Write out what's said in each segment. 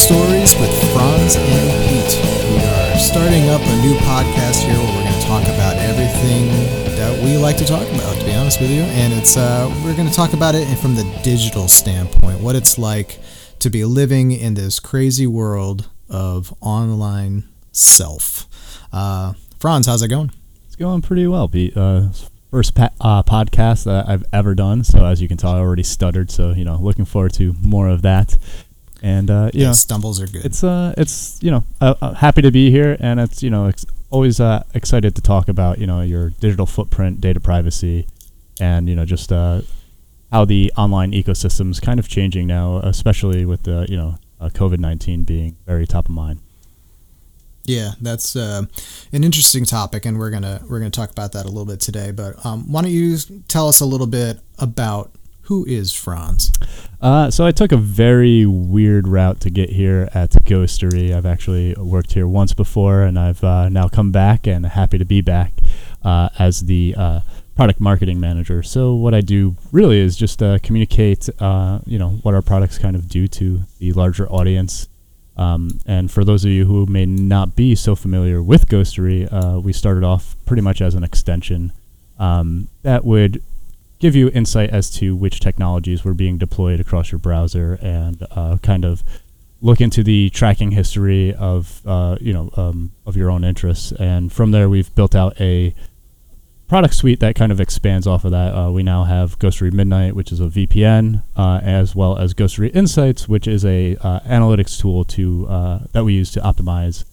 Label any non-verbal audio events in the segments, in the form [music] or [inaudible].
Stories with Franz and Pete. We are starting up a new podcast here where we're going to talk about everything that we like to talk about, to be honest with you. And it's uh, we're going to talk about it from the digital standpoint, what it's like to be living in this crazy world of online self. Uh, Franz, how's it going? It's going pretty well, Pete. Uh, first pa- uh, podcast that I've ever done. So as you can tell, I already stuttered. So you know, looking forward to more of that. And uh, you Yeah, know, stumbles are good. it's uh, it's you know, uh, uh, happy to be here, and it's you know, ex- always uh, excited to talk about you know your digital footprint, data privacy, and you know just uh, how the online ecosystem's kind of changing now, especially with the you know uh, COVID nineteen being very top of mind. Yeah, that's uh, an interesting topic, and we're gonna we're gonna talk about that a little bit today. But um, why don't you tell us a little bit about who is Franz? Uh, so I took a very weird route to get here at Ghostery. I've actually worked here once before, and I've uh, now come back and happy to be back uh, as the uh, product marketing manager. So what I do really is just uh, communicate, uh, you know, what our products kind of do to the larger audience. Um, and for those of you who may not be so familiar with Ghostery, we started off pretty much as an extension um, that would give you insight as to which technologies were being deployed across your browser and uh, kind of look into the tracking history of uh, you know um, of your own interests. And from there we've built out a product suite that kind of expands off of that. Uh, we now have ghostery midnight which is a vpn uh, as well as ghostery insights which is a uh, analytics tool to uh, that we use to optimize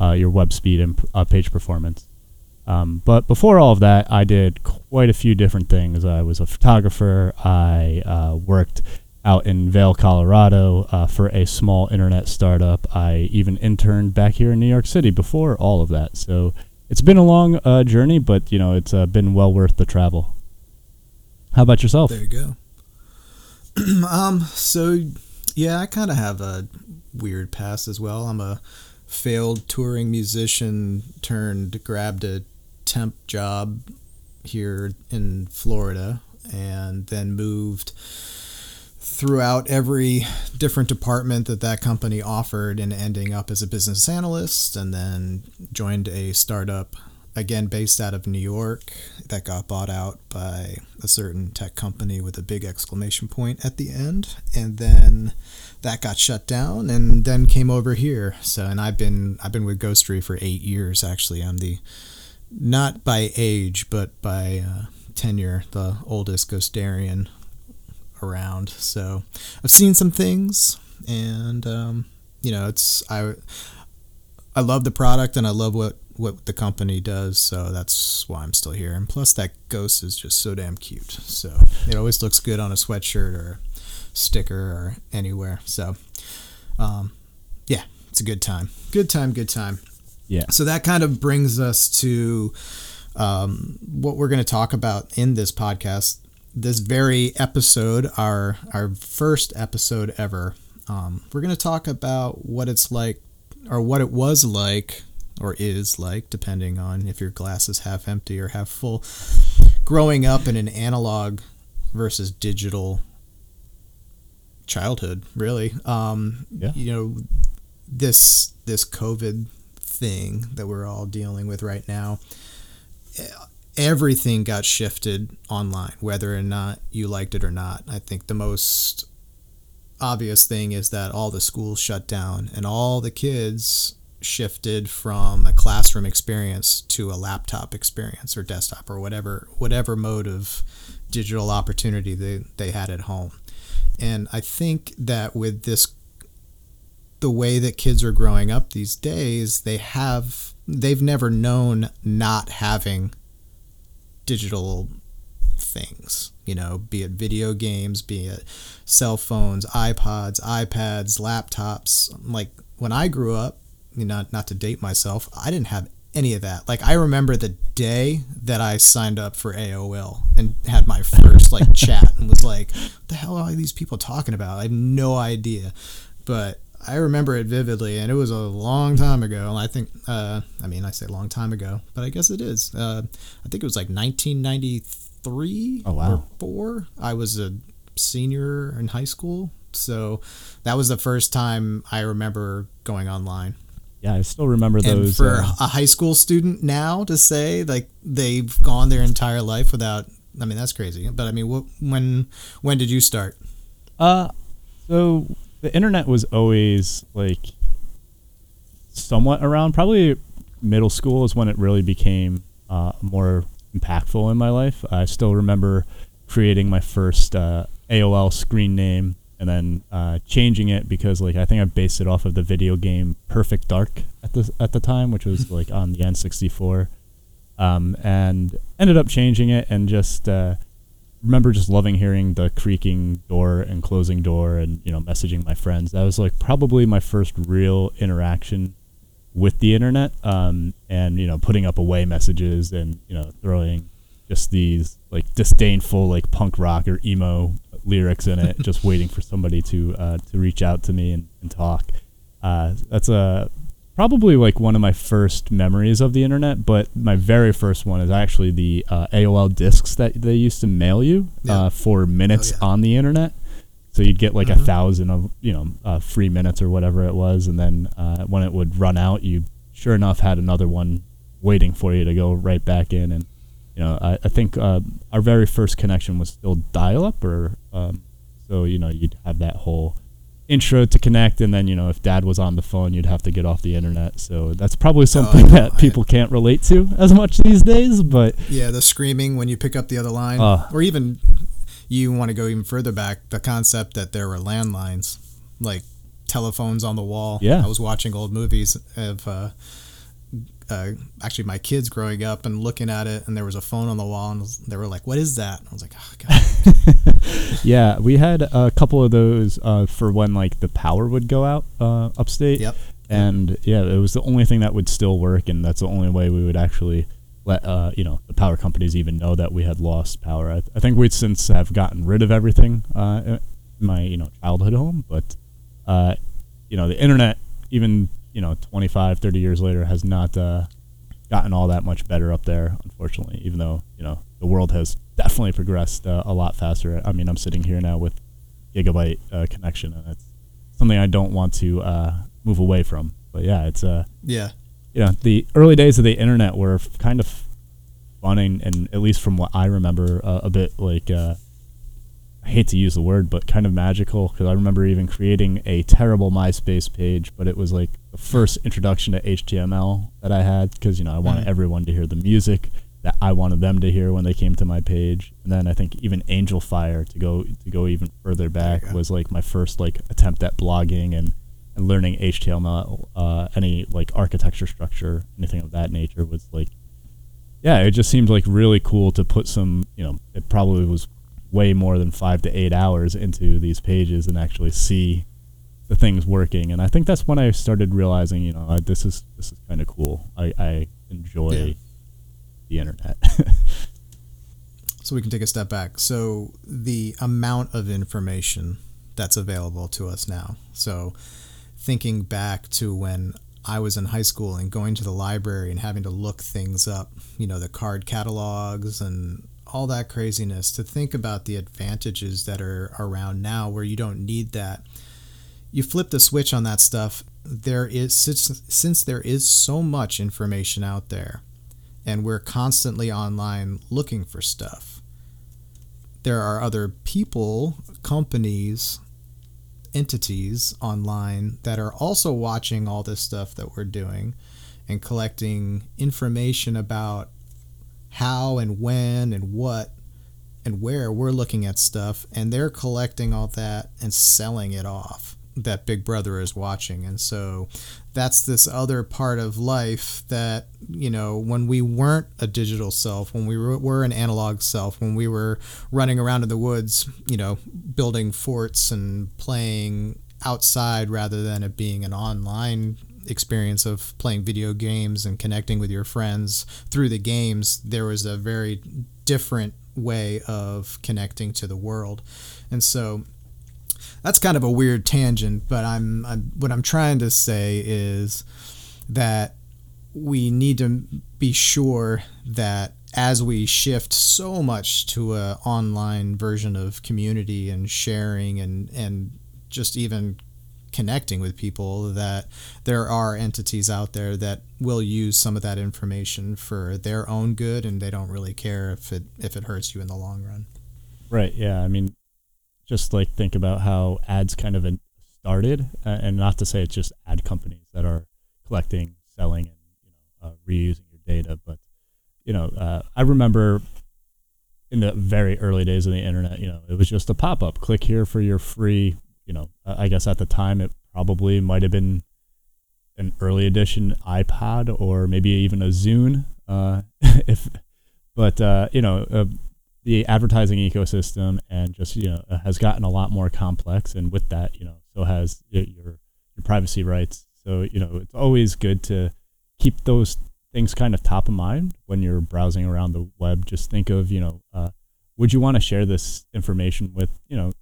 uh, your web speed and uh, page performance um, but before all of that, I did quite a few different things. I was a photographer. I uh, worked out in Vail, Colorado uh, for a small internet startup. I even interned back here in New York City before all of that. So it's been a long uh, journey, but you know it's uh, been well worth the travel. How about yourself? There you go. [clears throat] um, so yeah, I kind of have a weird past as well. I'm a failed touring musician turned grabbed a temp job here in Florida and then moved throughout every different department that that company offered and ending up as a business analyst and then joined a startup again based out of New York that got bought out by a certain tech company with a big exclamation point at the end. And then that got shut down and then came over here. So and I've been I've been with Ghostery for 8 years actually. I'm the not by age but by uh, tenure the oldest ghostarian around so I've seen some things and um, you know it's I I love the product and I love what what the company does, so that's why I'm still here. And plus, that ghost is just so damn cute. So it always looks good on a sweatshirt or sticker or anywhere. So, um, yeah, it's a good time. Good time. Good time. Yeah. So that kind of brings us to um, what we're going to talk about in this podcast. This very episode, our our first episode ever. Um, we're going to talk about what it's like, or what it was like, or is like, depending on if your glass is half empty or half full. Growing up in an analog versus digital childhood, really. Um, Yeah. You know, this this COVID thing that we're all dealing with right now, everything got shifted online, whether or not you liked it or not. I think the most obvious thing is that all the schools shut down and all the kids shifted from a classroom experience to a laptop experience or desktop or whatever whatever mode of digital opportunity they, they had at home. And I think that with this the way that kids are growing up these days, they have they've never known not having digital things, you know, be it video games, be it cell phones, iPods, iPads, laptops. Like when I grew up, you know, not to date myself, I didn't have any of that. Like I remember the day that I signed up for AOL and had my first like [laughs] chat and was like, "What the hell are these people talking about?" I have no idea, but I remember it vividly, and it was a long time ago. I think, uh, I mean, I say long time ago, but I guess it is. Uh, I think it was like 1993 Oh, wow. or four. I was a senior in high school, So that was the first time I remember going online. Yeah, I still remember those. And for uh, a high school student now to say like they've gone their entire life without, I mean that's crazy. But I mean, what, when when did you start? Uh, so the internet was always like somewhat around. Probably middle school is when it really became uh, more impactful in my life. I still remember creating my first uh, AOL screen name and then uh, changing it because like I think I based it off of the video game Perfect Dark at the at the time, which was like on the N64, um, and ended up changing it and just uh, remember just loving hearing the creaking door and closing door and you know messaging my friends. That was like probably my first real interaction with the internet, um, and you know putting up away messages and you know throwing just these like disdainful like punk rock or emo lyrics in it, [laughs] just waiting for somebody to uh, to reach out to me and, and talk. Uh, that's a probably like one of my first memories of the internet, but my very first one is actually the uh, AOL discs that they used to mail you Yeah. uh, for minutes Oh, yeah. on the internet. So you'd get like a Mhm. thousand of you know uh, free minutes or whatever it was, and then uh, when it would run out, you sure enough had another one waiting for you to go right back in. And you know, I, I think uh, our very first connection was still dial-up, or um, so you know you'd have that whole intro to connect, and then you know if Dad was on the phone, you'd have to get off the internet. So that's probably something Oh, [laughs] that I- people can't relate to as much these days. But Yeah, the screaming when you pick up the other line, Uh. or even you want to go even further back, the concept that there were landlines, like telephones on the wall. Yeah. I was watching old movies of uh, uh, actually my kids growing up and looking at it, and there was a phone on the wall, and they were like, "What is that?" And I was like, "Oh god." [laughs] yeah, we had a couple of those uh, for when like the power would go out uh, upstate. Yep. And yeah, it was the only thing that would still work, and that's the only way we would actually let uh, you know the power companies even know that we had lost power. I, I think we'd since have gotten rid of everything uh, in my you know childhood home, but uh, you know the internet, even you know 25, 30 years later, has not uh, gotten all that much better up there, unfortunately. Even though you know the world has definitely progressed uh, a lot faster. I mean, I'm sitting here now with gigabyte uh, connection, and it's something I don't want to uh, move away from. But yeah, it's uh, Yeah. you know, the early days of the internet were f- kind of fun and, and at least from what I remember, uh, a bit like uh, I hate to use the word, but kind of magical because I remember even creating a terrible MySpace page, but it was like first introduction to HTML that I had because you know I wanted Mhm. everyone to hear the music that I wanted them to hear when they came to my page, and then I think even Angelfire to go to go even further back was like my first like attempt at blogging and and learning HTML, uh, any like architecture structure, anything of that nature was like, yeah, it just seemed like really cool to put some, you know, it probably was way more than five to eight hours into these pages and actually see the things working. And I think that's when I started realizing, you know, uh, this is this is kind of cool. I, I enjoy Yeah. the internet. [laughs] So we can take a step back. So the amount of information that's available to us now. So thinking back to when I was in high school and going to the library and having to look things up, you know, the card catalogs and all that craziness, to think about the advantages that are around now where you don't need that. You flip the switch on that stuff, there is since, since there is so much information out there and we're constantly online looking for stuff. There are other people, companies, entities online that are also watching all this stuff that we're doing and collecting information about how and when and what and where we're looking at stuff and they're collecting all that and selling it off that big brother is watching. And so that's this other part of life that you know when we weren't a digital self when we were, an analog self when we were running around in the woods you know building forts and playing outside rather than it being an online experience of playing video games and connecting with your friends through the games there was a very different way of connecting to the world. And so that's kind of a weird tangent, but I'm, I'm what I'm trying to say is that we need to be sure that as we shift so much to a online version of community and sharing and and just even connecting with people that there are entities out there that will use some of that information for their own good and they don't really care if it if it hurts you in the long run. Right. Yeah. I mean, just like think about how ads kind of started, uh, and not to say it's just ad companies that are collecting, selling, and you know uh, reusing your data, but you know, uh, I remember in the very early days of the internet, you know, it was just a pop up. Click here for your free. You know, I guess at the time it probably might have been an early edition iPod or maybe even a Zune. Uh, [laughs] if, but uh, you know, uh, the advertising ecosystem and just you know has gotten a lot more complex, and with that, you know, so has your your privacy rights. So you know, it's always good to keep those things kind of top of mind when you're browsing around the web. Just think of, you know, uh, would you want to share this information with, you know,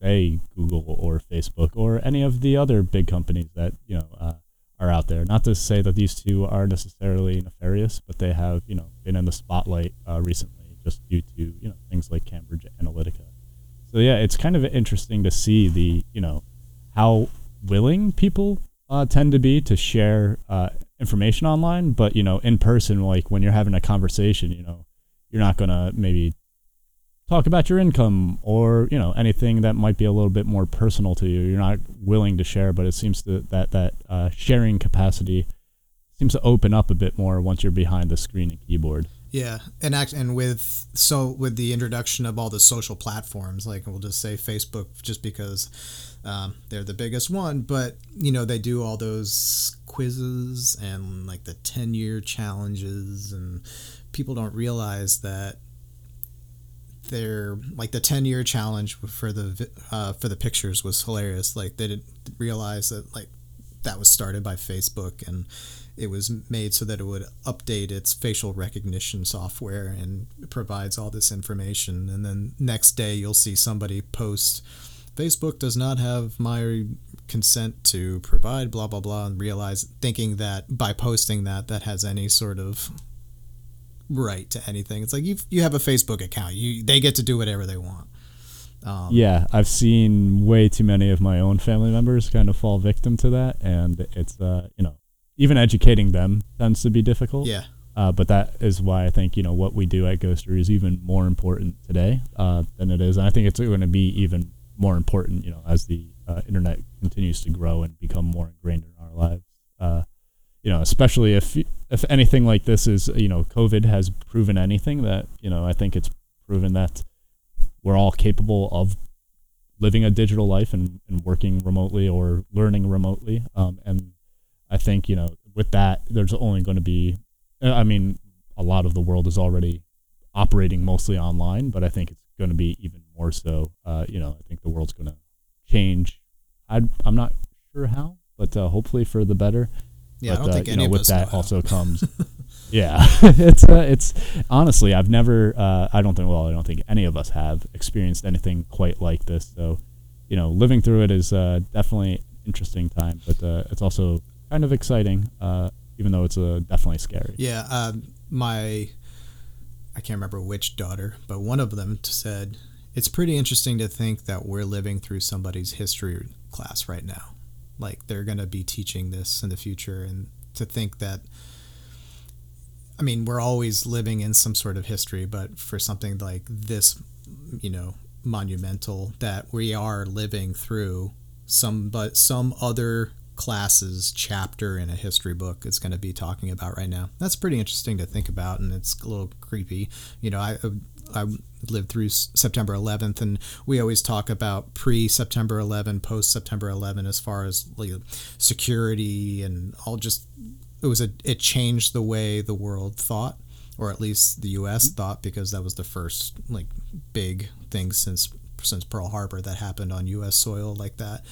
say Google or Facebook or any of the other big companies that, you know, uh, are out there. Not to say that these two are necessarily nefarious, but they have, you know, been in the spotlight uh, recently just due to, you know, things like Cambridge Analytica. So yeah, it's kind of interesting to see the, you know, how willing people uh, tend to be to share uh, information online, but you know, in person, like when you're having a conversation, you know, you're not gonna maybe talk about your income or you know anything that might be a little bit more personal to you. You're not willing to share, but it seems to, that that uh, sharing capacity seems to open up a bit more once you're behind the screen and keyboard. Yeah, and act and with so with the introduction of all the social platforms, like we'll just say Facebook, just because um, they're the biggest one, but you know they do all those quizzes and like the ten year challenges, and people don't realize that they're like the 10 year challenge for the uh, for the pictures was hilarious. Like they didn't realize that like that was started by facebook and it was made so that it would update its facial recognition software and provides all this information. And then next day, you'll see somebody post, Facebook does not have my consent to provide blah blah blah, and realize thinking that by posting that that has any sort of right to anything. It's like you you have a Facebook account, you they get to do whatever they want. Um, yeah, I've seen way too many of my own family members kind of fall victim to that, and it's uh, you know even educating them tends to be difficult. Yeah. Uh, but that is why I think you know what we do at Ghostery is even more important today uh, than it is. And I think it's going to be even more important, you know, as the uh, internet continues to grow and become more ingrained in our lives. Uh, you know, especially if if anything like this is, you know, COVID has proven anything that you know, I think it's proven that we're all capable of living a digital life and, and working remotely or learning remotely. Um, and I think you know with that there's only going to be I mean a lot of the world is already operating mostly online, but I think it's going to be even more so. Uh, you know, I think the world's going to change. i am not sure how, but uh, hopefully for the better. Yeah, but, I don't uh, think you any know, of with us that also comes. [laughs] yeah, [laughs] it's uh, it's honestly I've never uh, I don't think well I don't think any of us have experienced anything quite like this. So, you know, living through it is uh, definitely interesting time, but uh, it's also kind of exciting, uh, even though it's uh, definitely scary. Yeah, um, my I can't remember which daughter, but one of them said it's pretty interesting to think that we're living through somebody's history class right now. Like they're going to be teaching this in the future, and to think that. I mean, we're always living in some sort of history, but for something like this, you know, monumental, that we are living through some, but some other classes chapter in a history book it's going to be talking about right now. That's pretty interesting to think about, and it's a little creepy. You know, I I lived through September 11th, and we always talk about pre September 11, post September 11, as far as like security and all. Just it was a it changed the way the world thought, or at least the U.S. Mm-hmm. thought, because that was the first like big thing since since Pearl Harbor that happened on U.S. soil like that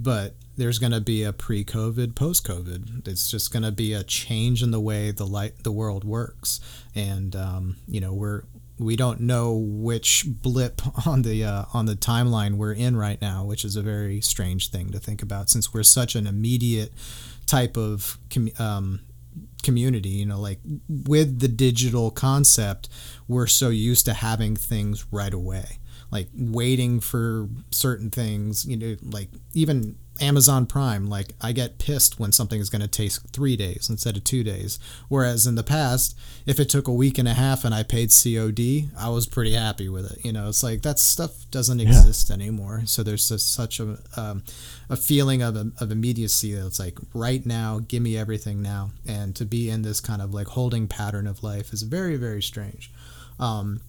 but there's going to be a pre-COVID, post-COVID. It's just going to be a change in the way the light the world works, and um, you know we're we don't know which blip [laughs] on the uh, on the timeline we're in right now, which is a very strange thing to think about since we're such an immediate type of com- um, community. You know, like with the digital concept, we're so used to having things right away like waiting for certain things. You know, like even Amazon Prime, like I get pissed when something is going to take three days instead of two days. Whereas in the past, if it took a week and a half and I paid COD, I was pretty happy with it. You know, it's like that stuff doesn't yeah. exist anymore. So there's just such a um, a feeling of, of immediacy that it's like right now, give me everything now. And to be in this kind of like holding pattern of life is very very strange. Um,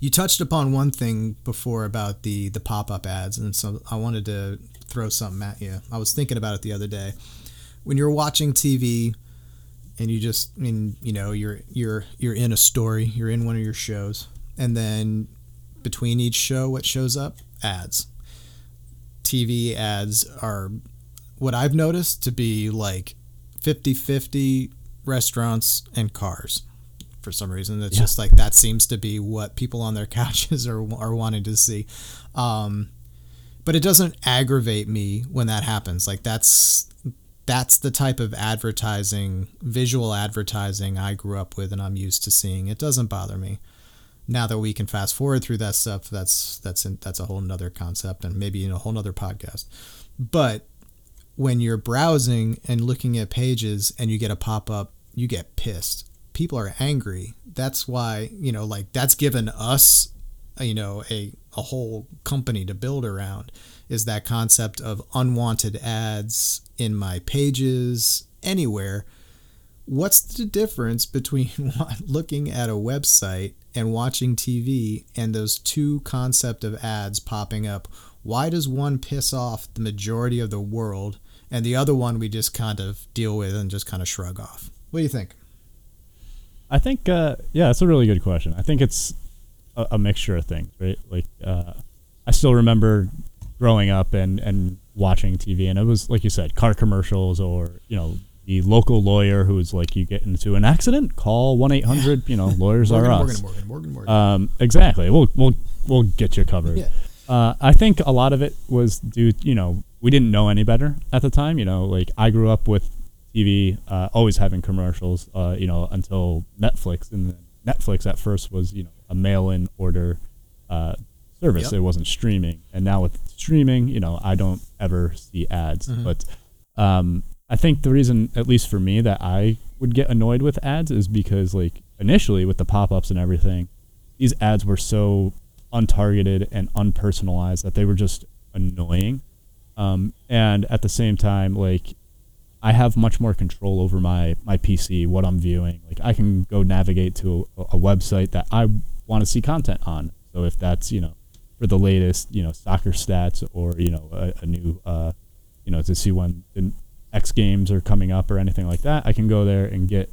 you touched upon one thing before about the the pop up ads, and so I wanted to throw something at you. I was thinking about it the other day. When you're watching TV and you just I mean, you know, you're you're you're in a story, you're in one of your shows, and then between each show what shows up? Ads. TV ads are what I've noticed to be like 50-50 restaurants and cars for some reason. It's yeah. just like that seems to be what people on their [laughs] couches are are wanting to see. Um, but it doesn't aggravate me when that happens. Like that's that's the type of advertising, visual advertising I grew up with and I'm used to seeing. It doesn't bother me. Now that we can fast forward through that stuff, that's that's that's a whole nother concept and maybe in a whole nother podcast. But when you're browsing and looking at pages and you get a pop up, you get pissed. People are angry. That's why, you know, like that's given us, you know, a a whole company to build around is that concept of unwanted ads in my pages anywhere. What's the difference between [laughs] looking at a website and watching TV and those two concept of ads popping up? Why does one piss off the majority of the world and the other one we just kind of deal with and just kind of shrug off? What do you think? I think uh, yeah, that's a really good question. I think it's a, a mixture of things, right? Like uh, I still remember growing up and and watching TV, and it was like you said, car commercials or you know the local lawyer who was like, you get into an accident, call one eight hundred. You know, lawyers Morgan, are us. Morgan, Morgan, Morgan, Um, exactly. We'll we'll we'll get you covered. Yeah. Uh, I think a lot of it was due. You know, we didn't know any better at the time. You know, like I grew up with TV uh, always having commercials. Uh, you know, until Netflix and Netflix at first was you know a mail-in order uh, service. Yep. It wasn't streaming, and now with streaming, you know, I don't ever see ads. Mm-hmm. But um, I think the reason, at least for me, that I would get annoyed with ads is because, like, initially with the pop-ups and everything, these ads were so untargeted and unpersonalized that they were just annoying. Um, and at the same time, like I have much more control over my my PC, what I'm viewing. Like I can go navigate to a, a website that I want to see content on. So if that's you know for the latest you know soccer stats or you know a, a new uh, you know to see when the X games are coming up or anything like that, I can go there and get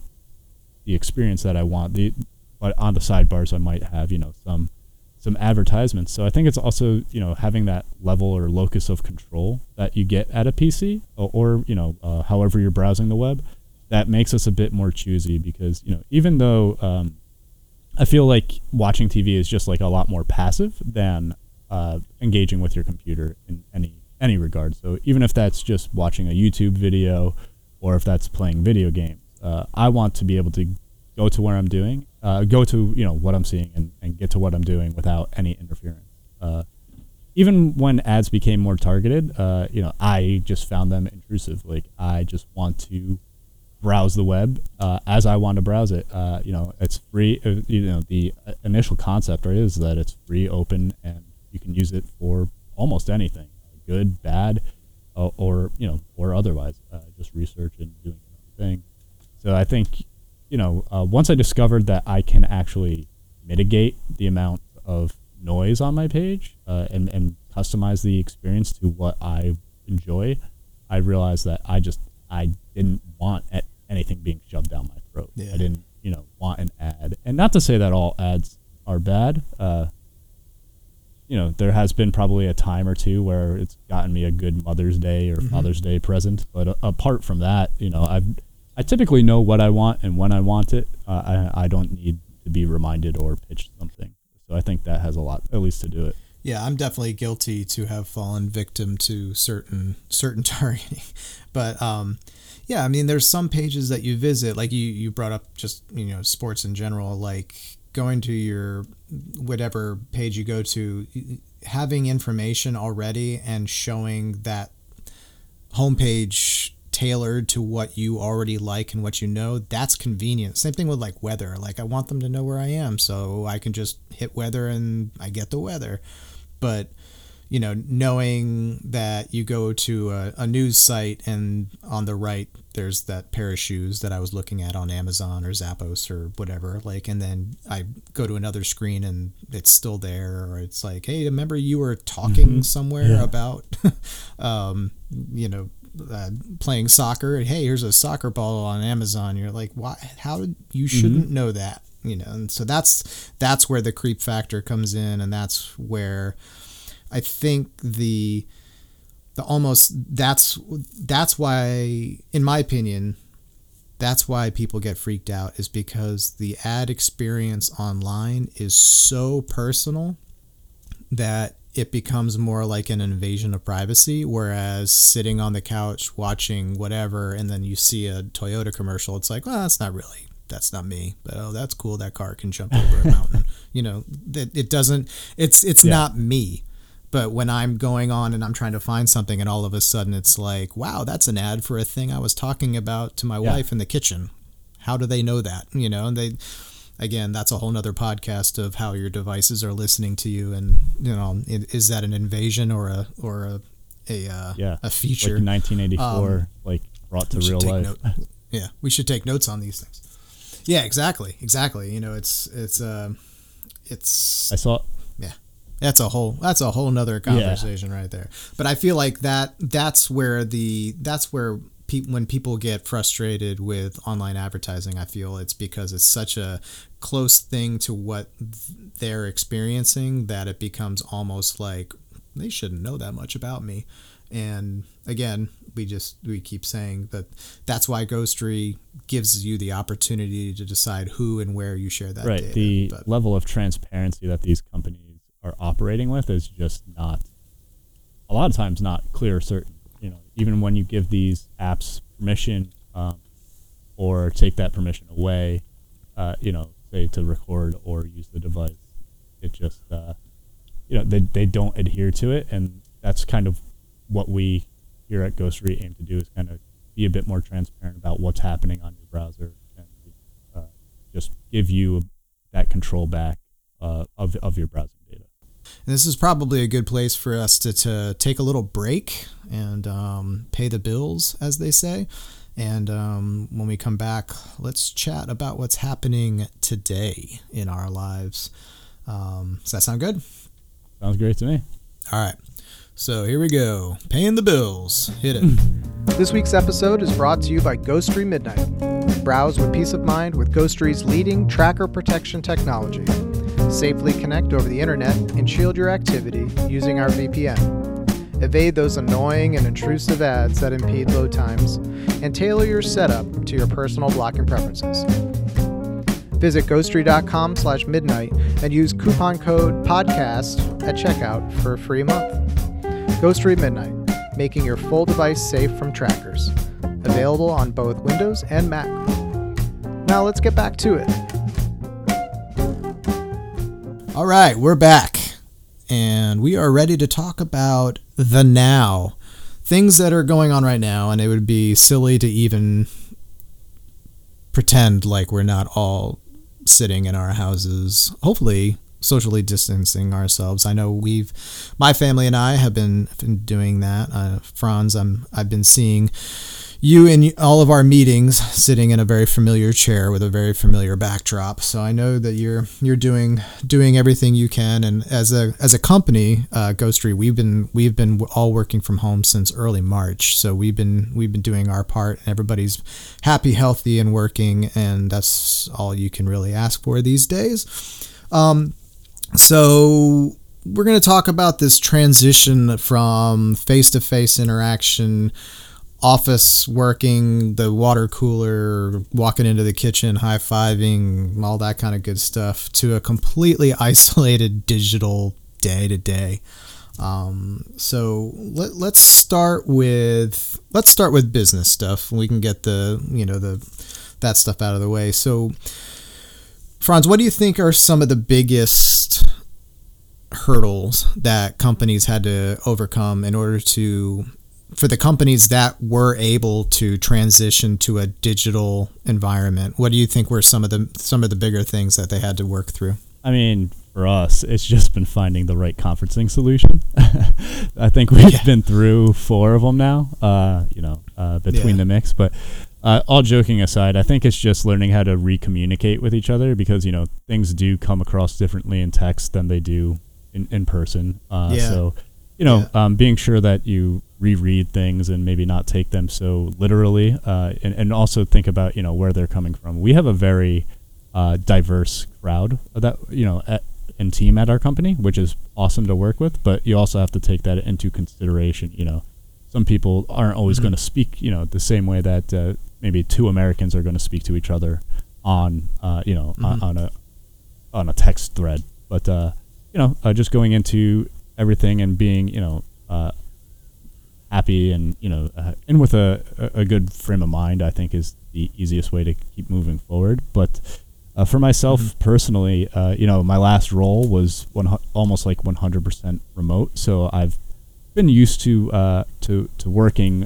the experience that I want. The but on the sidebars I might have you know some some advertisements. So I think it's also you know having that level or locus of control that you get at a PC or, or you know uh, however you're browsing the web that makes us a bit more choosy because you know even though um, I feel like watching TV is just like a lot more passive than uh, engaging with your computer in any any regard. So even if that's just watching a YouTube video or if that's playing video games, uh, I want to be able to go to where I'm doing uh, go to you know what I'm seeing and, and get to what I'm doing without any interference. Uh, even when ads became more targeted, uh, you know, I just found them intrusive. Like I just want to browse the web uh, as I want to browse it. Uh, you know, it's free. Uh, you know, the initial concept right, is that it's free, open, and you can use it for almost anything, good, bad, or you know, or otherwise. just research and doing your own thing. So I think you know, uh, once I discovered that I can actually mitigate the amount of noise on my page uh, and, and customize the experience to what I enjoy, I realized that I just I didn't want anything being shoved down my throat. Yeah. I didn't, you know, want an ad. And not to say that all ads are bad. Uh, you know, there has been probably a time or two where it's gotten me a good Mother's Day or mm-hmm. Father's Day present. But uh, apart from that, you know, I've I typically know what I want and when I want it. Uh, I I don't need to be reminded or pitched something. So I think that has a lot, at least, to do it. Yeah, I'm definitely guilty to have fallen victim to certain certain [laughs] targeting, but um, yeah, I mean, there's some pages that you visit, like you you brought up just you know sports in general, like going to your whatever page you go to, having information already and showing that homepage tailored to what you already like and what you know, that's convenient. Same thing with like weather. Like I want them to know where I am, so I can just hit weather and I get the weather. But you know, knowing that you go to a, a, news site and on the right there's that pair of shoes that I was looking at on Amazon or Zappos or whatever, like, and then I go to another screen and it's still there, or it's like, hey, remember you were talking mm-hmm. somewhere yeah. about, [laughs] um, you know, uh, playing soccer. Hey, here's a soccer ball on Amazon. You're like, why? How did you mm-hmm. shouldn't mm-hmm. know that? You know, and so that's that's where the creep factor comes in, and that's where I think the the almost that's that's why in my opinion that's why people get freaked out is because the ad experience online is so personal that it becomes more like an invasion of privacy whereas sitting on the couch watching whatever and then you see a Toyota commercial it's like well that's not really that's not me but oh that's cool that car can jump over a [laughs] mountain you know that it doesn't it's it's yeah. not me but when I'm going on and I'm trying to find something, and all of a sudden it's like, wow, that's an ad for a thing I was talking about to my yeah. wife in the kitchen. How do they know that? You know, and they, again, that's a whole nother podcast of how your devices are listening to you, and you know, is that an invasion or a or a a uh, yeah a feature? Like 1984, um, like brought to real life. Note, yeah, we should take notes on these things. Yeah, exactly, exactly. You know, it's it's uh, it's. I saw that's a whole that's a whole nother conversation yeah. right there but i feel like that that's where the that's where pe- when people get frustrated with online advertising i feel it's because it's such a close thing to what they're experiencing that it becomes almost like they shouldn't know that much about me and again we just we keep saying that that's why ghostery gives you the opportunity to decide who and where you share that right data. the but, level of transparency that these companies are operating with is just not a lot of times not clear certain. You know, even when you give these apps permission um, or take that permission away, uh, you know, say to record or use the device, it just uh, you know they they don't adhere to it, and that's kind of what we here at Ghostery aim to do is kind of be a bit more transparent about what's happening on your browser and uh, just give you that control back uh, of of your data. And this is probably a good place for us to, to take a little break and um, pay the bills, as they say. And um, when we come back, let's chat about what's happening today in our lives. Um, does that sound good? Sounds great to me. All right. So here we go. Paying the bills. Hit it. [laughs] this week's episode is brought to you by Ghostery Midnight. Browse with peace of mind with Ghostery's leading tracker protection technology. Safely connect over the internet and shield your activity using our VPN. Evade those annoying and intrusive ads that impede load times, and tailor your setup to your personal blocking preferences. Visit ghostery.com slash midnight and use coupon code PODCAST at checkout for a free month. Ghostery Midnight, making your full device safe from trackers. Available on both Windows and Mac. Now let's get back to it. All right, we're back. And we are ready to talk about the now. Things that are going on right now, and it would be silly to even pretend like we're not all sitting in our houses, hopefully socially distancing ourselves. I know we've, my family and I have been, been doing that. Uh, Franz, I'm, I've been seeing you in all of our meetings sitting in a very familiar chair with a very familiar backdrop. So I know that you're you're doing doing everything you can. And as a as a company, uh, Ghostery, we've been we've been all working from home since early March. So we've been we've been doing our part. And everybody's happy, healthy, and working, and that's all you can really ask for these days. Um, so we're going to talk about this transition from face to face interaction office working, the water cooler, walking into the kitchen, high fiving, all that kind of good stuff, to a completely [laughs] isolated digital day to day. Um, so let, let's start with let's start with business stuff. We can get the you know the that stuff out of the way. So Franz, what do you think are some of the biggest hurdles that companies had to overcome in order to for the companies that were able to transition to a digital environment what do you think were some of the some of the bigger things that they had to work through I mean, for us, it's just been finding the right conferencing solution. [laughs] I think we've Yeah. been through four of them now, uh, you know, uh, between Yeah. the mix. But uh, all joking aside, I think it's just learning how to re-communicate with each other because, you know, things do come across differently in text than they do in, in person. Uh, Yeah. So, you know, um, being sure that you reread things and maybe not take them so literally uh, and, and also think about, you know, where they're coming from. We have a very uh, diverse crowd that you know at, and team at our company, which is awesome to work with. But you also have to take that into consideration. You know, some people aren't always Mhm. going to speak, you know, the same way that uh, maybe two Americans are going to speak to each other on, uh, you know, on, Mhm. on a on a text thread. But uh, you know, uh, just going into everything and being, you know, uh, happy and you know, uh, and with a, a good frame of mind, I think is the easiest way to keep moving forward. But uh, for myself Mhm. personally, uh, you know, my last role was one, almost like 100% remote. So I've been used to uh, to to working,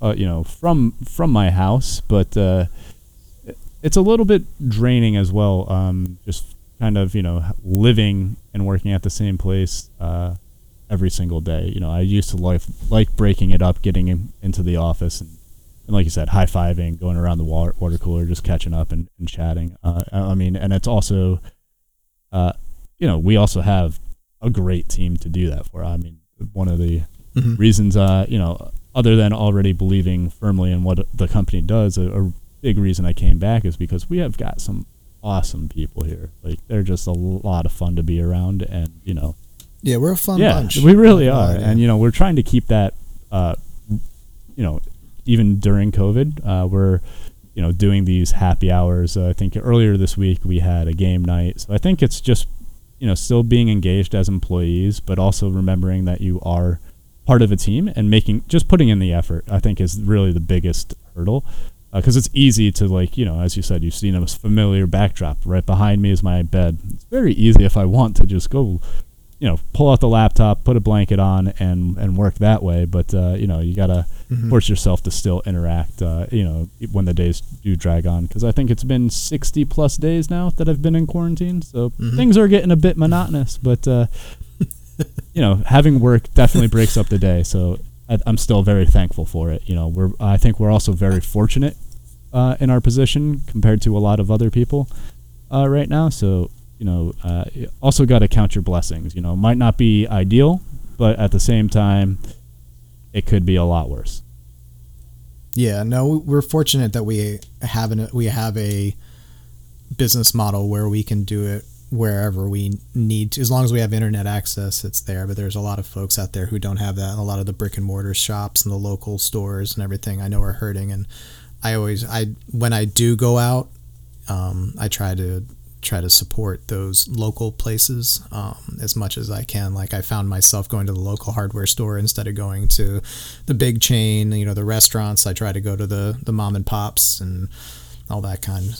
uh, you know, from from my house, but uh, it's a little bit draining as well. Um, just kind of you know living and working at the same place uh, every single day. You know, I used to like like breaking it up, getting in, into the office and and like you said, high fiving, going around the water, water cooler, just catching up and, and chatting. Uh, I mean, and it's also, uh, you know, we also have a great team to do that for. I mean, one of the Mhm. reasons, uh, you know, other than already believing firmly in what the company does, a, a big reason I came back is because we have got some awesome people here. Like they're just a lot of fun to be around, and you know, yeah we're a fun yeah, bunch. we really are, and you know, we're trying to keep that, uh, you know, even during COVID, uh, we're you know doing these happy hours. Uh, I think earlier this week we had a game night, so I think it's just you know still being engaged as employees, but also remembering that you are part of a team and making just putting in the effort. I think is really the biggest hurdle. Because it's easy to like you know as you said you've seen a familiar backdrop. Right behind me is my bed. It's very easy if i want to just go you know pull out the laptop put a blanket on and and work that way. But uh, you know you gotta Mhm. force yourself to still interact uh, you know when the days do drag on. Because i think it's been 60 plus days now that i've been in quarantine. So Mhm. things are getting a bit monotonous but uh, [laughs] you know having work definitely breaks up the day. So I, i'm still very thankful for it. You know we're i think we're also very fortunate uh, in our position compared to a lot of other people uh, right now. So you know uh, also got to count your blessings you know might not be ideal but at the same time it could be a lot worse Yeah, no, we're fortunate that we have an we have a business model where we can do it wherever we need to. As long as we have internet access, it's there. But there's a lot of folks out there who don't have that. And a lot of the brick and mortar shops and the local stores and everything I know are hurting. And I always I when I do go out, um, I try to try to support those local places um, as much as I can. Like I found myself going to the local hardware store instead of going to the big chain. You know, the restaurants. I try to go to the the mom and pops and all that kind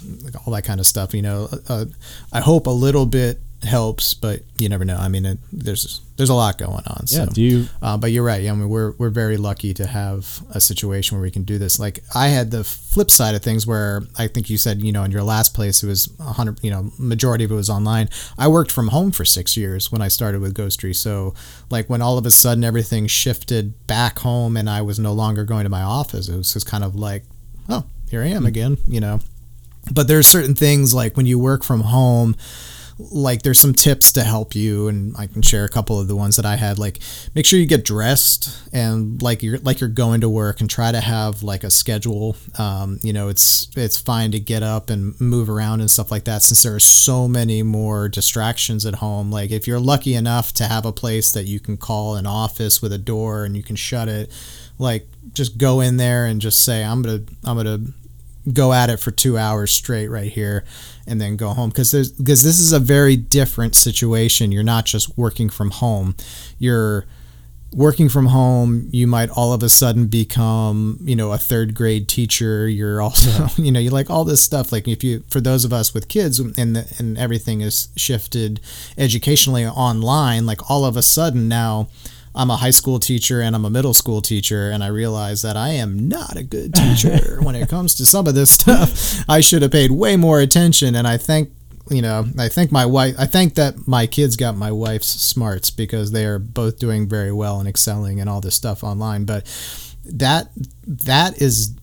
all that kind of stuff. You know, uh, I hope a little bit helps, but you never know. I mean, it, there's there's a lot going on. yeah So. do you Uh, but you're right. Yeah, I mean, we're we're very lucky to have a situation where we can do this. Like I had the flip side of things, where I think you said, you know, in your last place, it was a hundred. You know, majority of it was online. I worked from home for six years when I started with Ghostery. So, like when all of a sudden everything shifted back home, and I was no longer going to my office, it was just kind of like, oh, here I am again. You know. But there's certain things like when you work from home like there's some tips to help you and I can share a couple of the ones that I had like make sure you get dressed and like you're like you're going to work and try to have like a schedule. Um, you know it's it's fine to get up and move around and stuff like that since there are so many more distractions at home. Like if you're lucky enough to have a place that you can call an office with a door and you can shut it like just go in there and just say I'm gonna I'm gonna go at it for two hours straight right here and then go home. Because there's because this is a very different situation. You're not just working from home. You're working from home, you might all of a sudden become, you know, a third grade teacher. You're [laughs] also, you know, you like all this stuff. Like if you, for those of us with kids and the, and everything is shifted educationally online, like all of a sudden now I'm a high school teacher and I'm a middle school teacher, and I realize that I am not a good teacher [laughs] when it comes to some of this stuff. I should have paid way more attention, and I thank you know I think my wife I think that my kids got my wife's smarts because they are both doing very well and excelling and all this stuff online. But that that is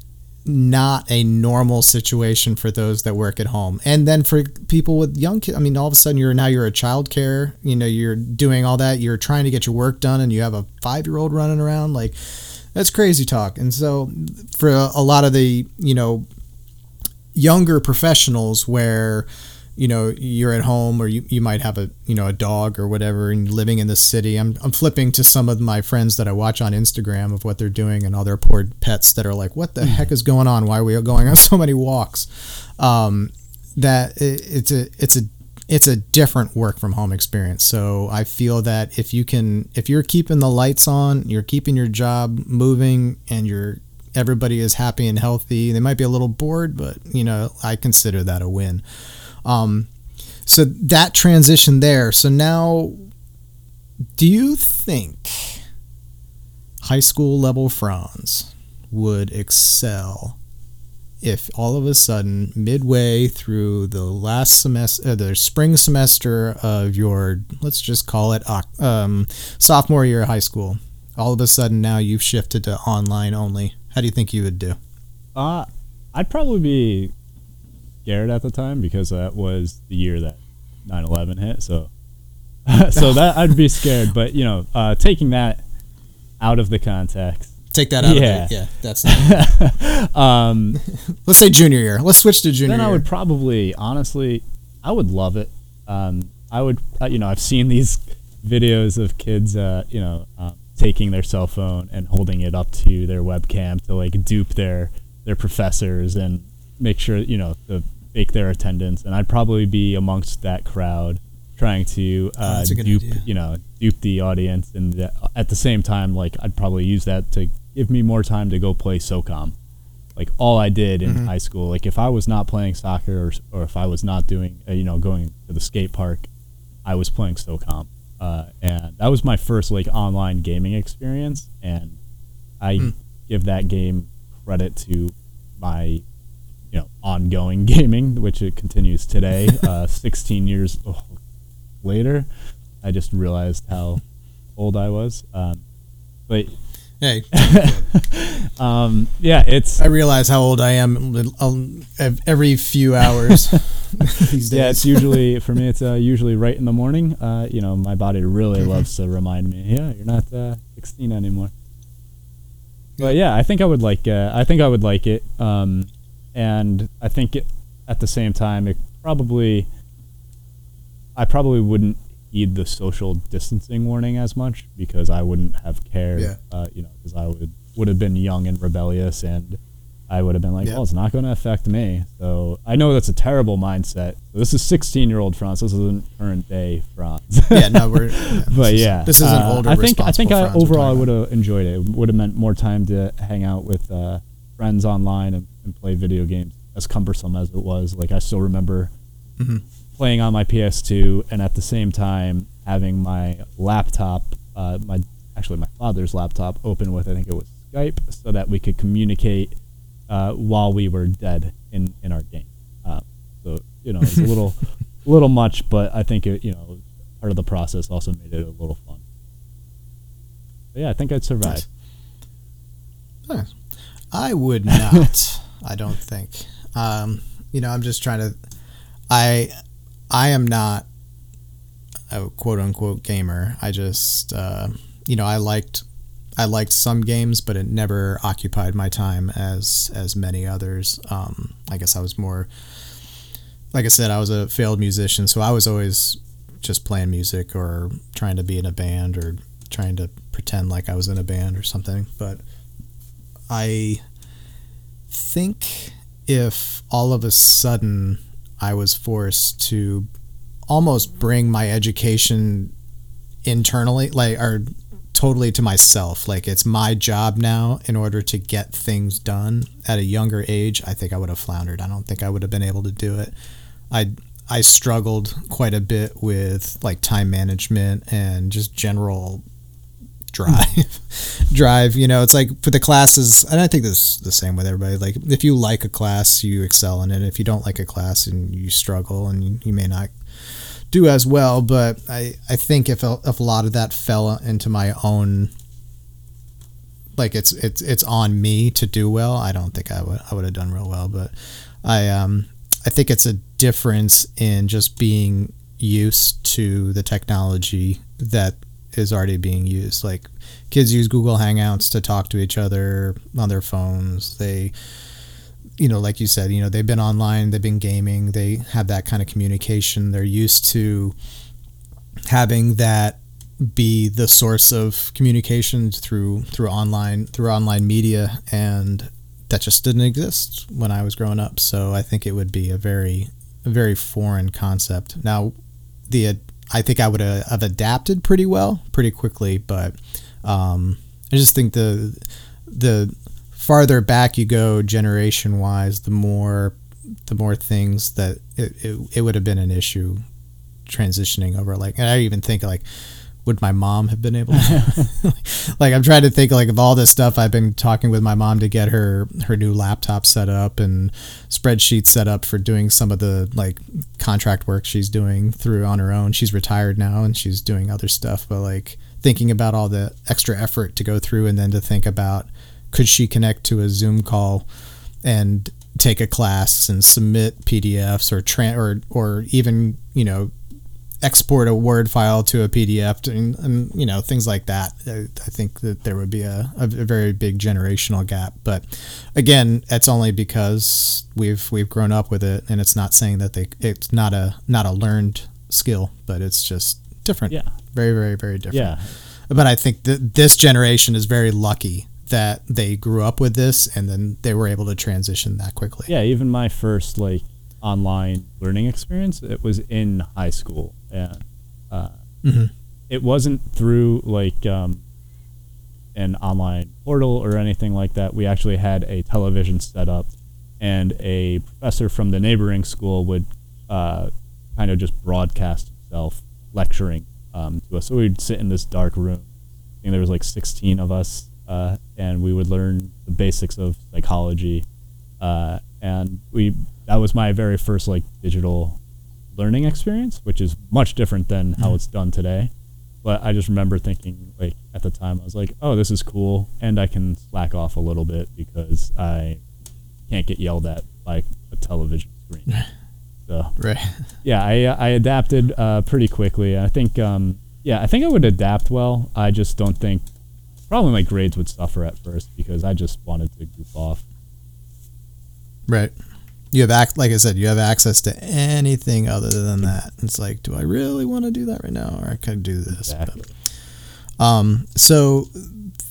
not a normal situation for those that work at home. And then for people with young kids, I mean, all of a sudden you're now you're a child care, you know, you're doing all that, you're trying to get your work done and you have a five year old running around. Like that's crazy talk. And so for a lot of the, you know, younger professionals where, you know you're at home or you, you might have a you know a dog or whatever and living in the city I'm, I'm flipping to some of my friends that i watch on instagram of what they're doing and all their poor pets that are like what the heck is going on? Why are we going on [laughs] so many walks? Um, that it, it's a it's a it's a different work from home experience. So i feel that if you can if you're keeping the lights on you're keeping your job moving and you're everybody is happy and healthy they might be a little bored but you know i consider that a win um, so that transition there. So now, do you think high school level Franz would excel if all of a sudden, midway through the last semester, uh, the spring semester of your, let's just call it um, sophomore year of high school, all of a sudden now you've shifted to online only? How do you think you would do? Uh, I'd probably be scared at the time because that was the year that 9/11 hit. So, [laughs] so that I'd be scared. But you know, uh, taking that out of the context. Take that out yeah. of it. Yeah, that's. [laughs] um, [laughs] let's say junior year. Let's switch to junior. Then I would probably, honestly, I would love it. Um, I would, uh, you know, I've seen these videos of kids, uh, you know, um, taking their cell phone and holding it up to their webcam to like dupe their their professors and make sure you know the fake their attendance, and I'd probably be amongst that crowd trying to oh, uh, oh, dupe, idea. you know, dupe the audience, and at the same time, like I'd probably use that to give me more time to go play SOCOM. Like all I did in mm-hmm. high school, like if I was not playing soccer or, or if I was not doing, uh, you know, going to the skate park, I was playing SOCOM, uh, and that was my first like online gaming experience, and I mm. give that game credit to my you know ongoing [laughs] gaming, which it continues today. uh, [laughs] 16 years later, I just realized how old I was. Um, but hey, [laughs] um, yeah, it's. I realize how old I am um, every few hours these days. Yeah, it's usually for me. It's uh, usually right in the morning. Uh, you know, my body really mm-hmm. loves to remind me. Yeah, you're not uh, 16 anymore. But yeah, I think I would like. Uh, I think I would like it. Um, and I think it, at the same time, it probably I probably wouldn't heed the social distancing warning as much because I wouldn't have cared. Yeah. Uh, you know, because I would would have been young and rebellious, and I would have been like, yeah. "Well, it's not going to affect me." So I know that's a terrible mindset. So this is 16 year old Franz. This isn't current day Franz. yeah, no, we're. [laughs] Yeah, but is, yeah, this isn't uh, older. I think I think I, overall I would have enjoyed it. It would have meant more time to hang out with uh, friends online and and play video games. As cumbersome as it was, like I still remember mm-hmm. playing on my PS2 and at the same time having my laptop, uh, my actually my father's laptop, open with I think it was Skype, so that we could communicate uh, while we were dead in in our game. Uh, so you know, it's a little a [laughs] little much, but I think it you know part of the process also made it a little fun. But yeah, I think I'd survive. Nice. nice. I would not. I don't think. Um, you know, I'm just trying to. I I am not a quote unquote gamer. I just uh, you know I liked I liked some games, but it never occupied my time as as many others. Um, I guess I was more. Like I said, I was a failed musician, so I was always just playing music or trying to be in a band or trying to pretend like I was in a band or something. But I think if all of a sudden I was forced to almost bring my education internally, like, or totally to myself. Like it's my job now in order to get things done at a younger age, I think I would have floundered. I don't think I would have been able to do it. I I struggled quite a bit with like time management and just general drive. [laughs] Drive you know it's like for the classes and i think this is the same with everybody like if you like a class you excel in it. If you don't like a class and you struggle and you, you may not do as well but i i think if a, if a lot of that fell into my own like it's it's it's on me to do well i don't think i would i would have done real well but i um i think it's a difference in just being used to the technology that is already being used. Like kids use Google Hangouts to talk to each other on their phones. They you know, like you said, you know, they've been online, they've been gaming, they have that kind of communication. They're used to having that be the source of communication through through online through online media and that just didn't exist when I was growing up. So I think it would be a very a very foreign concept. Now the I think I would have adapted pretty well, pretty quickly. But um, I just think the the farther back you go generation wise, the more the more things that it, it, it would have been an issue transitioning over. Like, and I even think like would my mom have been able to? [laughs] Like i'm trying to think like of all this stuff i've been talking with my mom to get her her new laptop set up and spreadsheets set up for doing some of the like contract work she's doing through on her own. She's retired now and she's doing other stuff but like thinking about all the extra effort to go through and then to think about could she connect to a zoom call and take a class and submit pdfs or tra- or or even you know export a Word file to a PDF and, and you know things like that. I, I think that there would be a, a, very big generational gap. But again, it's only because we've we've grown up with it, and it's not saying that they it's not a not a learned skill, but it's just different. Yeah, very very very different. Yeah, but I think that this generation is very lucky that they grew up with this and then they were able to transition that quickly. Yeah, even my first like online learning experience, it was in high school and uh, mm-hmm. it wasn't through like um, an online portal or anything like that. We actually had a television set up, and a professor from the neighboring school would uh, kind of just broadcast himself lecturing um, to us. So we'd sit in this dark room. I think there was like 16 of us, uh, and we would learn the basics of psychology. Uh, and we that was my very first like digital learning experience, which is much different than how mm-hmm. it's done today. But I just remember thinking, like at the time, I was like, "Oh, this is cool," and I can slack off a little bit because I can't get yelled at by a television screen. [laughs] So, right. Yeah, I I adapted uh, pretty quickly. I think, um, yeah, I think I would adapt well. I just don't think probably my grades would suffer at first because I just wanted to goof off. Right you have act like I said, you have access to anything other than that. It's like, do I really want to do that right now, or I could do this? Exactly. But, um, so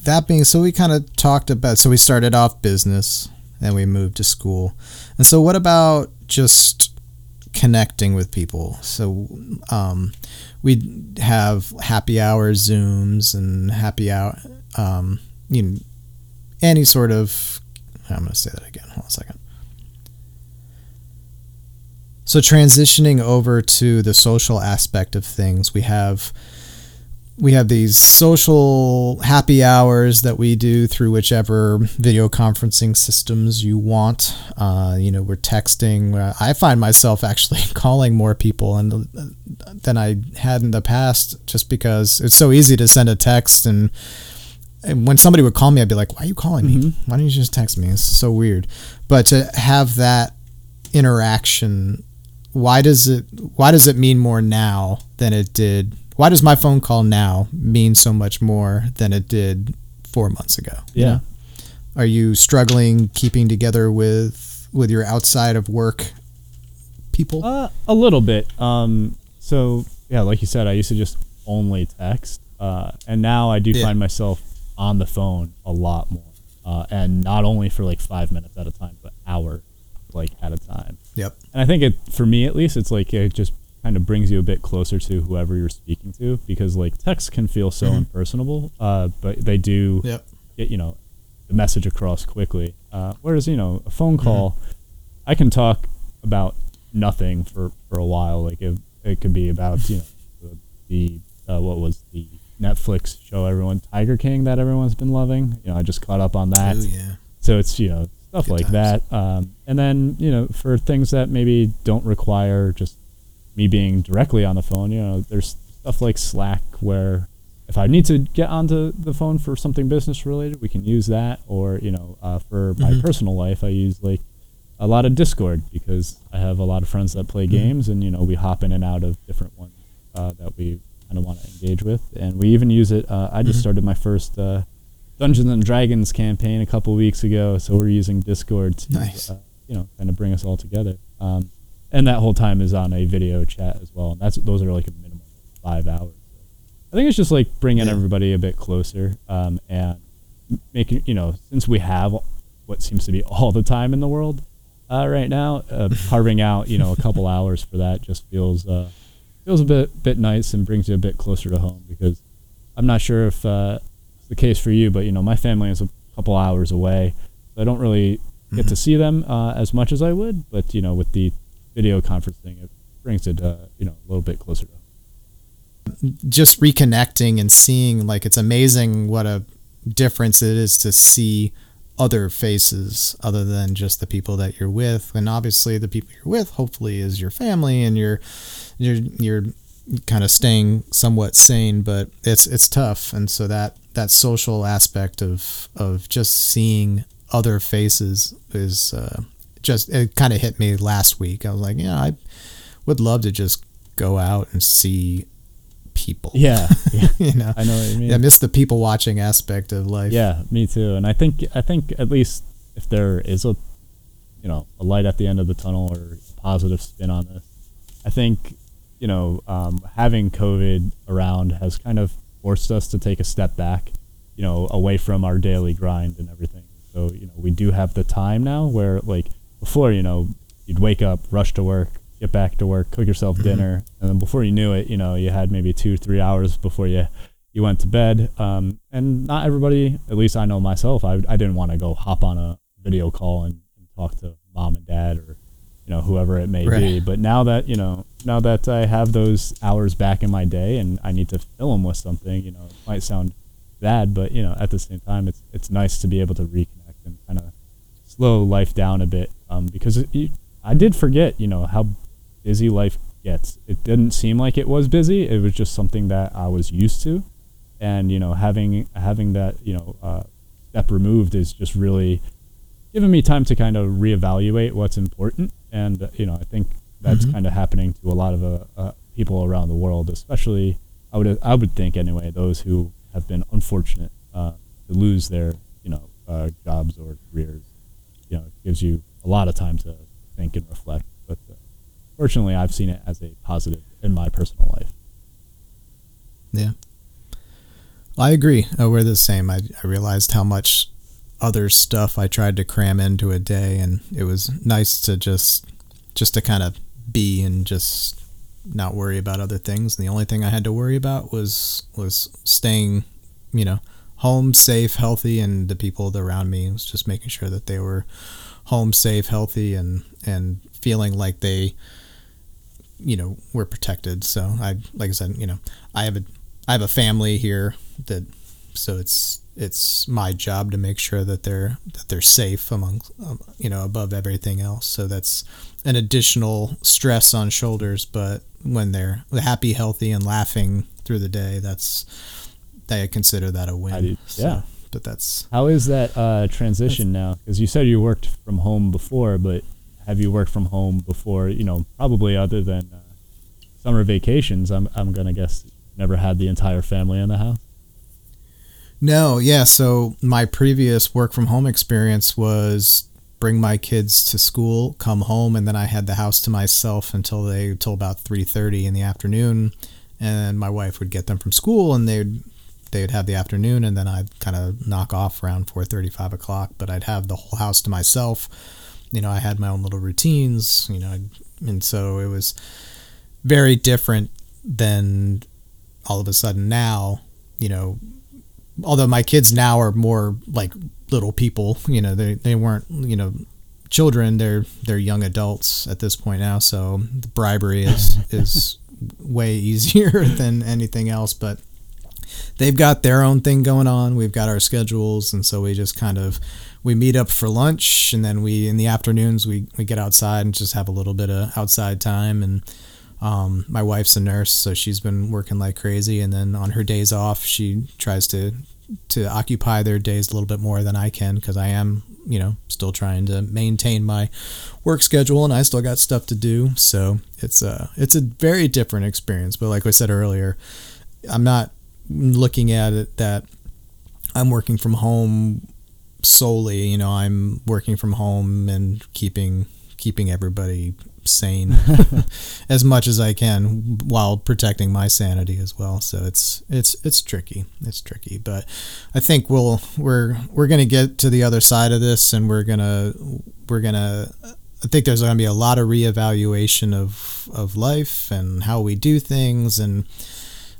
that being, so we kind of talked about. So we started off business, and we moved to school, and so what about just connecting with people? So, um, we have happy hour Zooms and happy hour, um, you know, any sort of. I'm going to say that again. Hold on a second so transitioning over to the social aspect of things, we have we have these social happy hours that we do through whichever video conferencing systems you want. Uh, you know, we're texting. I find myself actually [laughs] calling more people and than I had in the past, just because it's so easy to send a text and. And when somebody would call me, I'd be like, "Why are you calling me? Mm-hmm. Why don't you just text me?" It's so weird. But to have that interaction why does it why does it mean more now than it did why does my phone call now mean so much more than it did four months ago? Yeah. know? are you struggling keeping together with with your outside of work people? Uh, a little bit. Um so yeah like you said i used to just only text uh, and now i do yeah. find myself on the phone a lot more uh, and not only for like five minutes at a time but hours like at a time Yep. And I think it for me at least, it's like it just kind of brings you a bit closer to whoever you're speaking to because like text can feel so Mhm. impersonable, uh, but they do Yep. get you know the message across quickly. Uh, whereas you know a phone Mm-hmm. call, I can talk about nothing for, for a while. Like it, it could be about you know the, the uh, what was the Netflix show everyone Tiger King that everyone's been loving. You know I just caught up on that. Ooh, yeah. So it's you know stuff Good like times. that. Um, and then you know for things that maybe don't require just me being directly on the phone, you know, there's stuff like Slack where if I need to get onto the phone for something business related, we can use that. Or you know, uh, for my Mhm. personal life, I use like a lot of Discord because I have a lot of friends that play Mhm. games, and you know, we hop in and out of different ones uh, that we kind of want to engage with, and we even use it. Uh, I just Mhm. started my first. Dungeons and Dragons campaign a couple weeks ago, so we're using Discord to, Nice. uh, you know, kind of bring us all together. Um, and that whole time is on a video chat as well. And that's those are like a minimum of five hours. I think it's just like bringing Yeah. everybody a bit closer, um, and making you know, since we have what seems to be all the time in the world uh, right now, uh, [laughs] carving out you know a couple hours for that just feels uh, feels a bit bit nice and brings you a bit closer to home because I'm not sure if uh, the case for you, but you know my family is a couple hours away, so I don't really get to Mhm. see them uh, as much as I would. But you know with the video conferencing, it brings it uh, you know a little bit closer to just reconnecting and seeing like it's amazing what a difference it is to see other faces other than just the people that you're with and obviously the people you're with hopefully is your family and you're you're you're kind of staying somewhat sane but it's it's tough and so that that social aspect of of just seeing other faces is uh, just it kind of hit me last week I was like yeah I would love to just go out and see people Yeah, yeah. [laughs] you know I know what you mean. I miss the people watching aspect of life. Yeah, me too. And I think I think at least if there is a you know a light at the end of the tunnel or a positive spin on this, I think you know um, having COVID around has kind of forced us to take a step back, you know, away from our daily grind and everything. So you know we do have the time now where like before you know you'd wake up, rush to work, get back to work, cook yourself dinner, and then before you knew it, you know you had maybe two three hours before you you went to bed. Um, and not everybody, at least I know myself, I, I didn't want to go hop on a video call and, and talk to mom and dad or, you know, whoever it may be. But now that, you know, now that I have those hours back in my day and I need to fill them with something, you know, it might sound bad, but, you know, at the same time, it's, it's nice to be able to reconnect and kind of slow life down a bit. Um, because it, you, I did forget, you know, how busy life gets. It didn't seem like it was busy. It was just something that I was used to and you know having having that you know uh, step removed is just really giving me time to kind of reevaluate what's important and uh, you know I think that's Mhm. kind of happening to a lot of uh, uh, people around the world especially I would I would think anyway those who have been unfortunate uh, to lose their you know uh, jobs or careers you know it gives you a lot of time to think and reflect but uh, fortunately I've seen it as a positive in my personal life Yeah. I agree. Uh, we're the same. I, I realized how much other stuff I tried to cram into a day, and it was nice to just just to kind of be and just not worry about other things. And the only thing I had to worry about was was staying, you know, home safe, healthy, and the people around me. Was just making sure that they were home safe, healthy, and and feeling like they you know we're protected so i like i said you know i have a i have a family here that so it's it's my job to make sure that they're that they're safe among um, you know above everything else so that's an additional stress on shoulders but when they're happy healthy and laughing through the day that's i consider that a win I do- So, yeah. but that's How is that uh, transition now? Because you said you worked from home before, but have you worked from home before? You know, probably other than uh, summer vacations. I'm I'm gonna guess never had the entire family in the house. No, yeah. So my previous work from home experience was bring my kids to school, come home, and then I had the house to myself until they until about three thirty in the afternoon, and my wife would get them from school, and they'd they'd have the afternoon, and then I'd kind of knock off around four thirty, five o'clock. But I'd have the whole house to myself. You know, I had my own little routines. You know, and so it was very different than all of a sudden now, you know, although my kids now are more like little people, you know, they, they weren't, you know, children, they're, they're young adults at this point now. So the bribery is, [laughs] is way easier [laughs] than anything else, but they've got their own thing going on. We've got our schedules. And so we just kind of, we meet up for lunch and then we, in the afternoons, we, we get outside and just have a little bit of outside time and, um, my wife's a nurse, so she's been working like crazy. And then on her days off, she tries to to occupy their days a little bit more than I can because I am, you know, still trying to maintain my work schedule and I still got stuff to do. So it's a it's a very different experience. But like I said earlier, I'm not looking at it that I'm working from home solely. You know, I'm working from home and keeping keeping everybody sane [laughs] as much as I can while protecting my sanity as well. So it's it's it's tricky. It's tricky, but I think we'll we're we're gonna get to the other side of this, and we're gonna we're gonna. I think there's going to be a lot of reevaluation of of life and how we do things and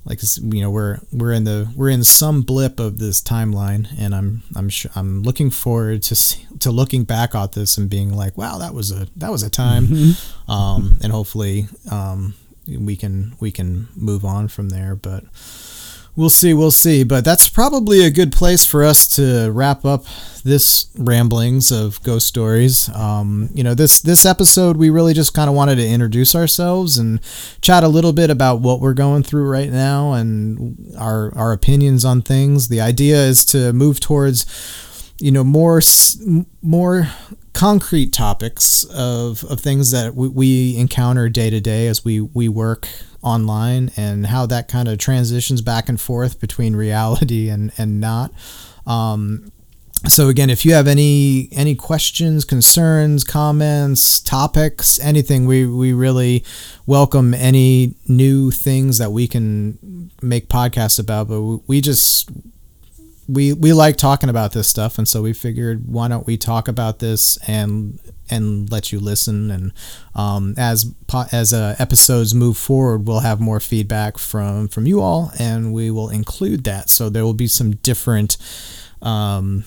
like you know we're we're in the we're in some blip of this timeline and i'm i'm sure i'm looking forward to see, to looking back at this and being like wow that was a that was a time mm-hmm. um, and hopefully um, we can we can move on from there but we'll see, we'll see. But that's probably a good place for us to wrap up this ramblings of ghost stories. Um, you know, this this episode we really just kind of wanted to introduce ourselves and chat a little bit about what we're going through right now and our our opinions on things. The idea is to move towards you know more more concrete topics of, of things that we, we encounter day to day as we, we work online and how that kind of transitions back and forth between [laughs] reality and, and not. Um, so again, if you have any any questions, concerns, comments, topics, anything, we, we really welcome any new things that we can make podcasts about. But we just we we like talking about this stuff, and so we figured why don't we talk about this and and let you listen. And um, as as uh, episodes move forward, we'll have more feedback from from you all, and we will include that. So there will be some different. Um,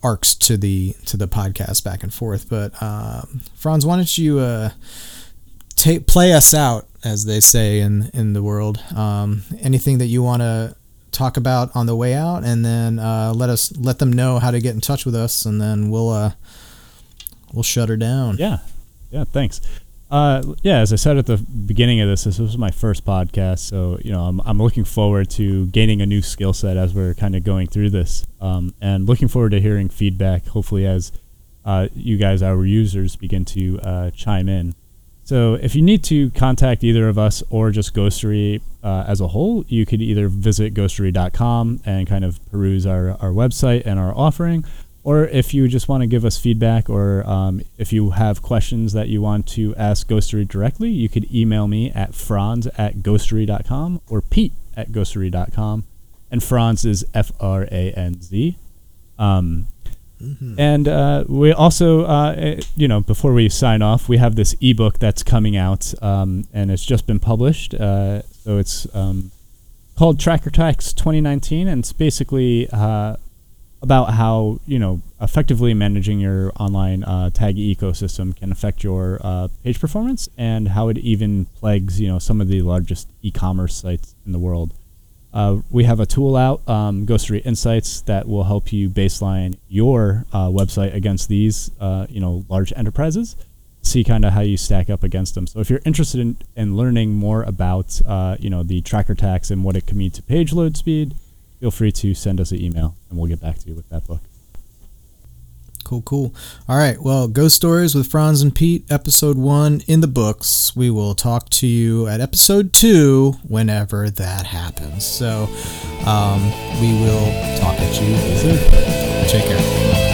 arcs to the to the podcast back and forth but uh, franz why don't you uh, take play us out as they say in in the world um, anything that you want to talk about on the way out and then uh, let us let them know how to get in touch with us and then we'll uh, we'll shut her down. Yeah, yeah. Thanks. Uh, yeah, as I said at the beginning of this, this was my first podcast, so you know I'm I'm looking forward to gaining a new skill set as we're kind of going through this, um, and looking forward to hearing feedback. Hopefully, as uh, you guys, our users, begin to uh, chime in. So if you need to contact either of us or just Ghostery uh, as a whole, you could either visit ghostery.com and kind of peruse our, our website and our offering, or if you just want to give us feedback or um, if you have questions that you want to ask Ghostery directly, you could email me at franz at ghostery.com or pete at ghostery.com. And Franz is F R A N Z. Um, mm-hmm. And uh, we also, uh, eh, you know, before we sign off, we have this ebook that's coming out, um, and it's just been published. Uh, so it's um, called Tracker Tax 2019, and it's basically uh, about how you know effectively managing your online uh, tag ecosystem can affect your uh, page performance and how it even plagues you know some of the largest e-commerce sites in the world. Uh, we have a tool out, um, Ghostery Insights, that will help you baseline your uh, website against these uh, you know large enterprises. See kind of how you stack up against them. So if you're interested in, in learning more about uh, you know the tracker tax and what it can mean to page load speed feel free to send us an email and we'll get back to you with that book. Cool, cool. All right. Well, Ghost Stories with Franz and Pete, episode one in the books. We will talk to you at episode two whenever that happens. So um, we will talk at you soon. Take care.